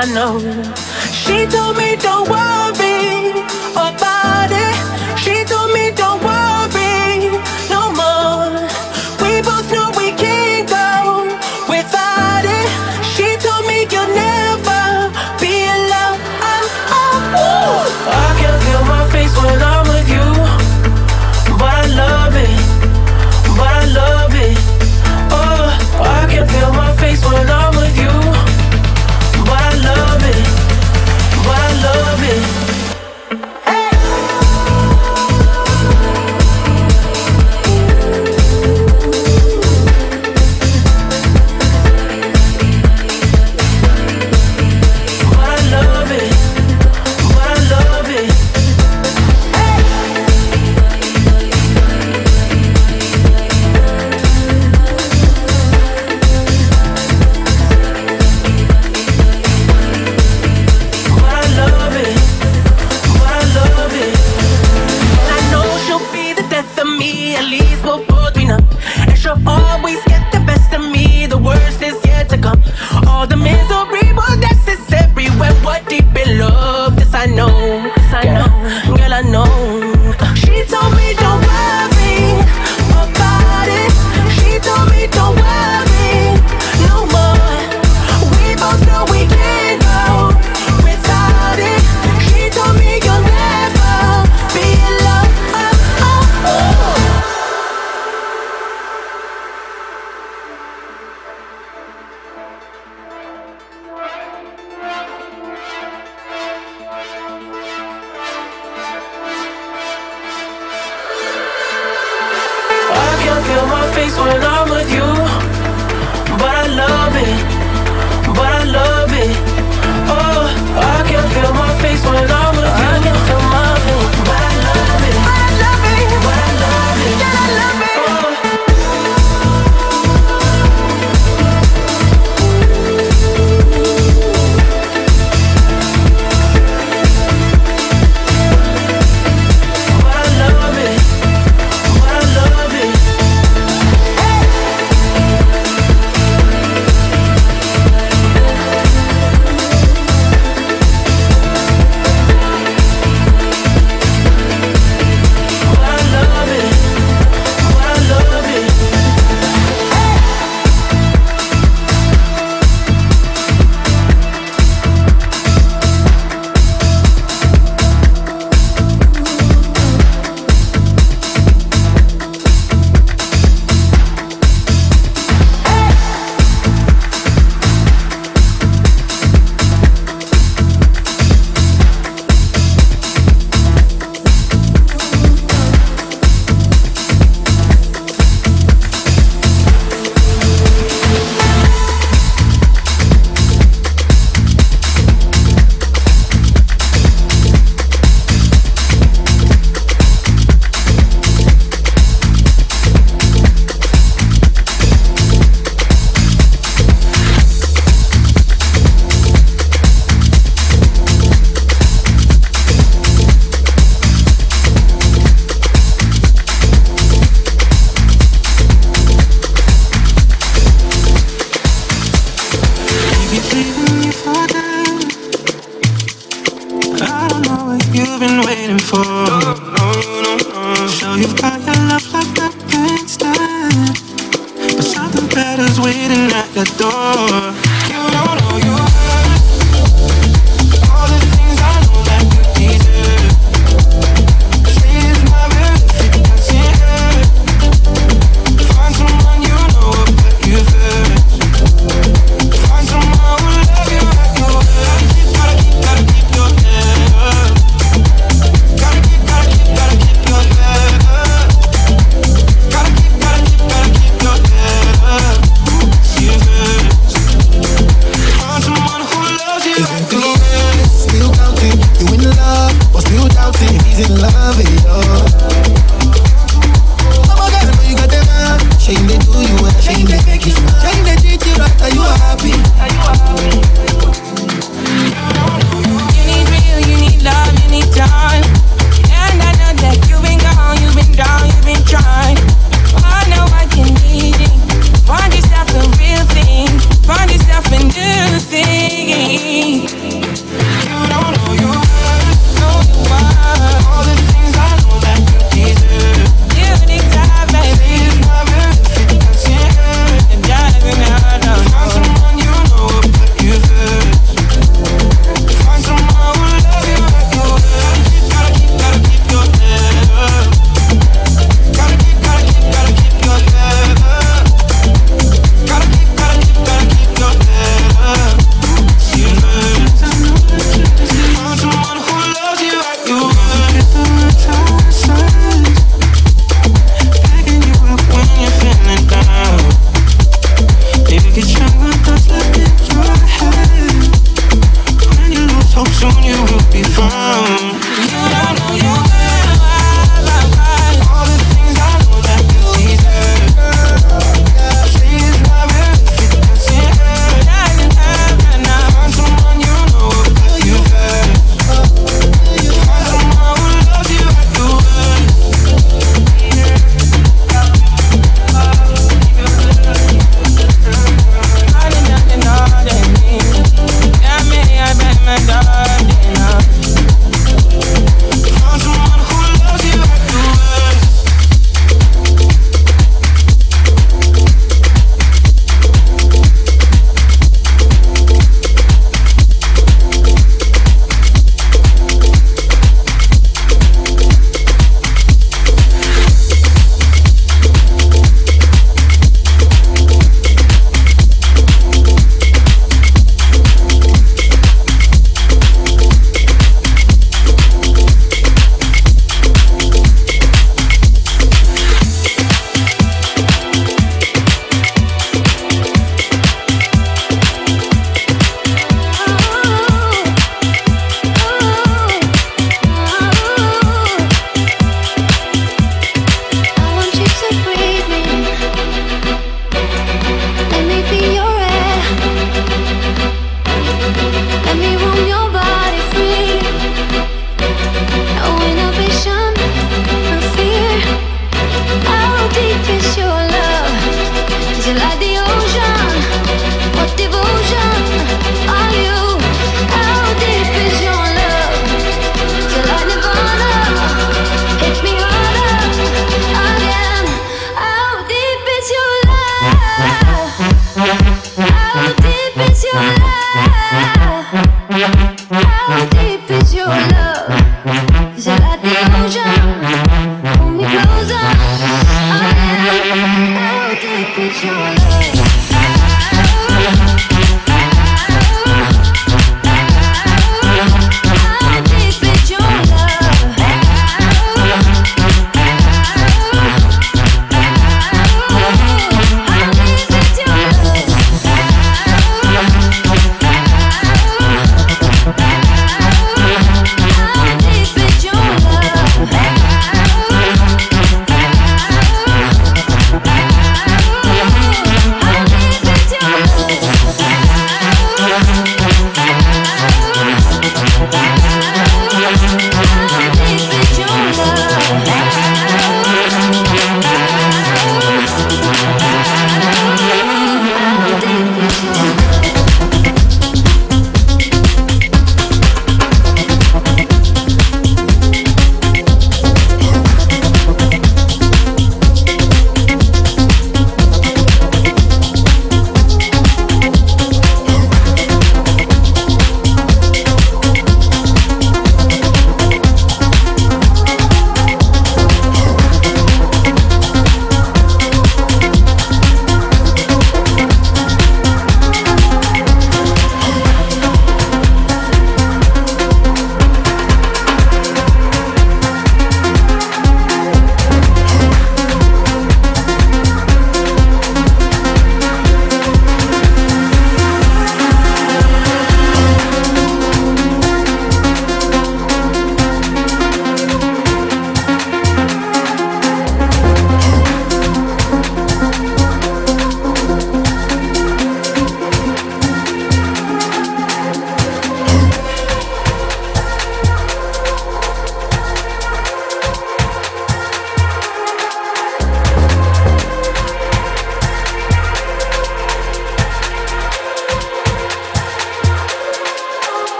I know. She told me both. And she'll always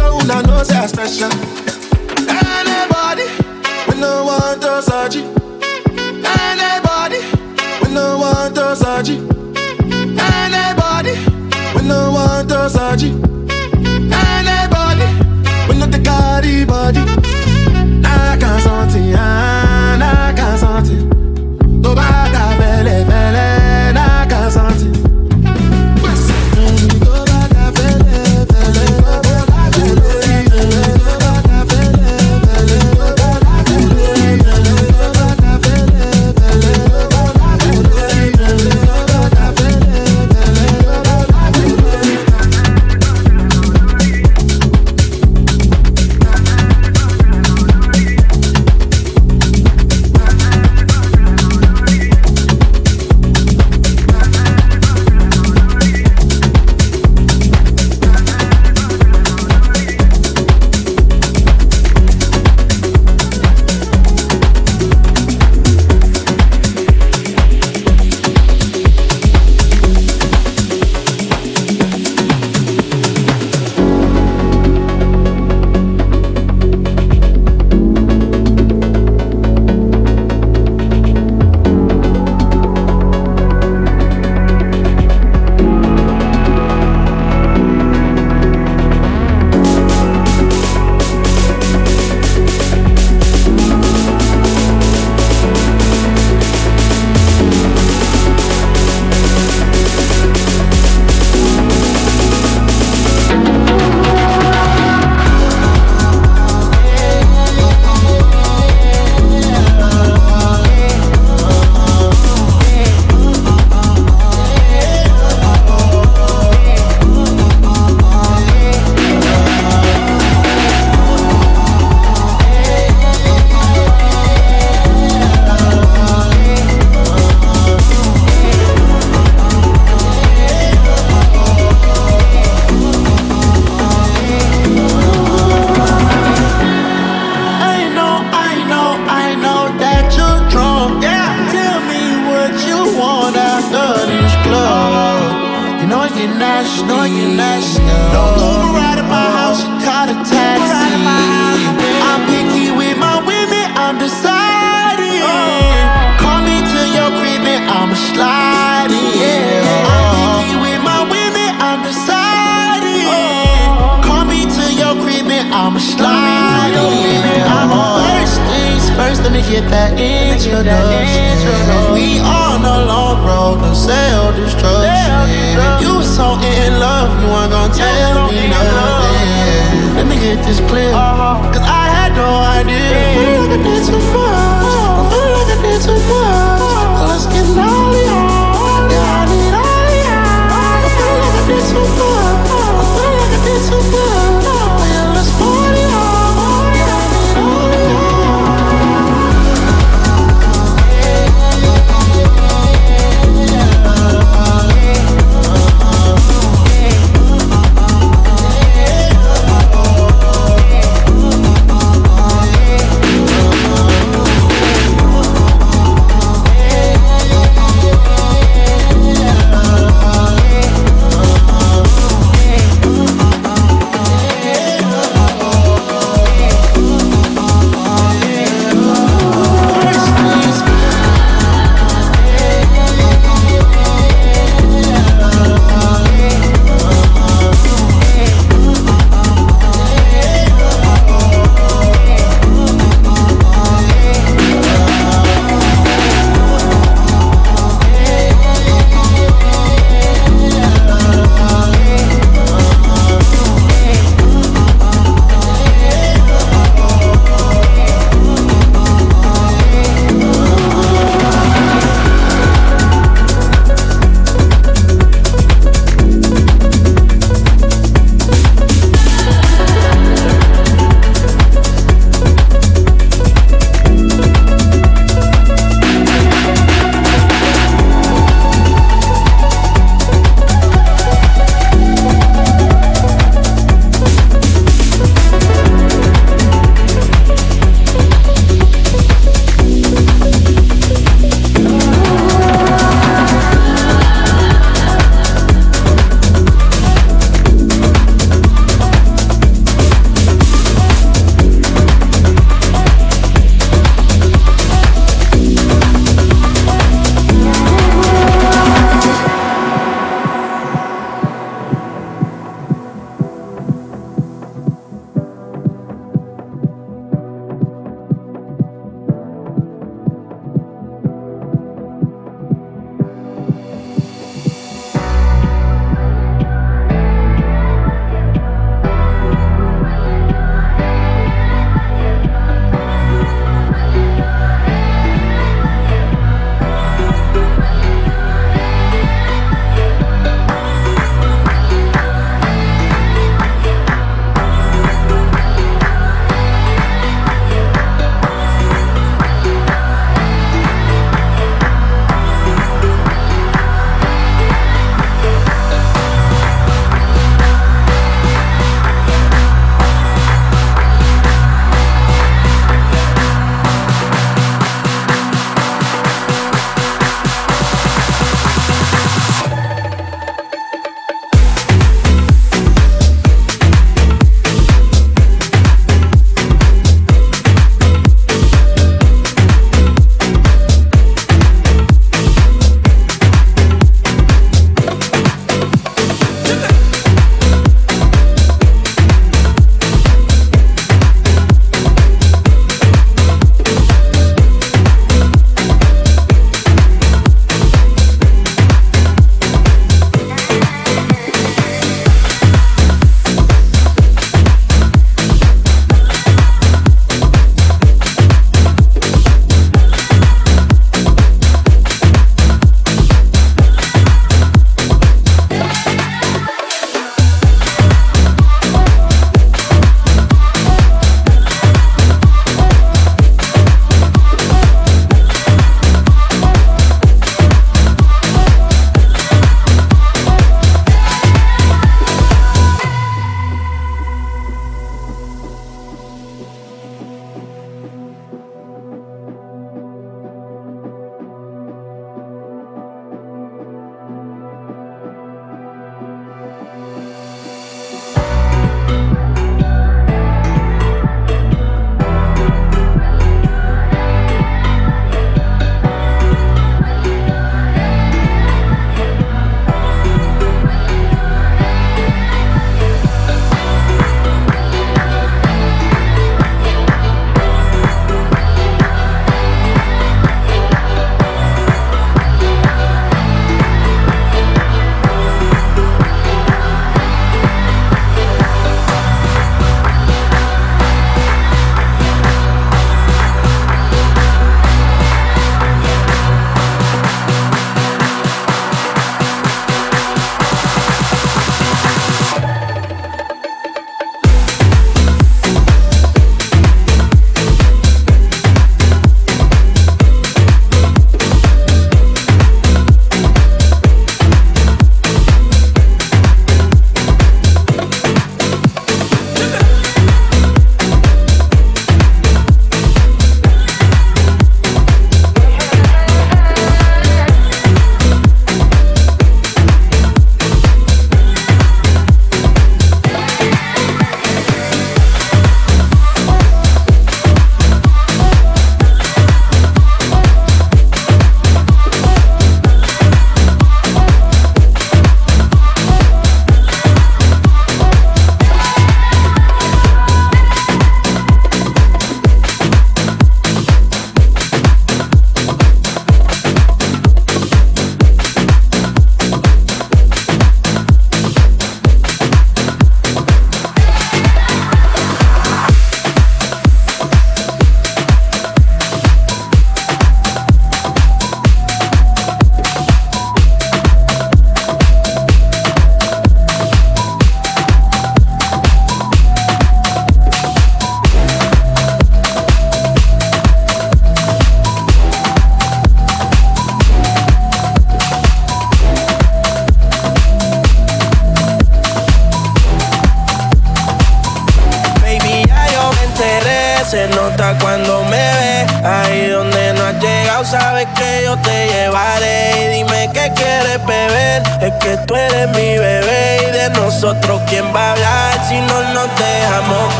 so know say I special. Anybody, we no want to search Anybody, we no want to search Anybody, we no want to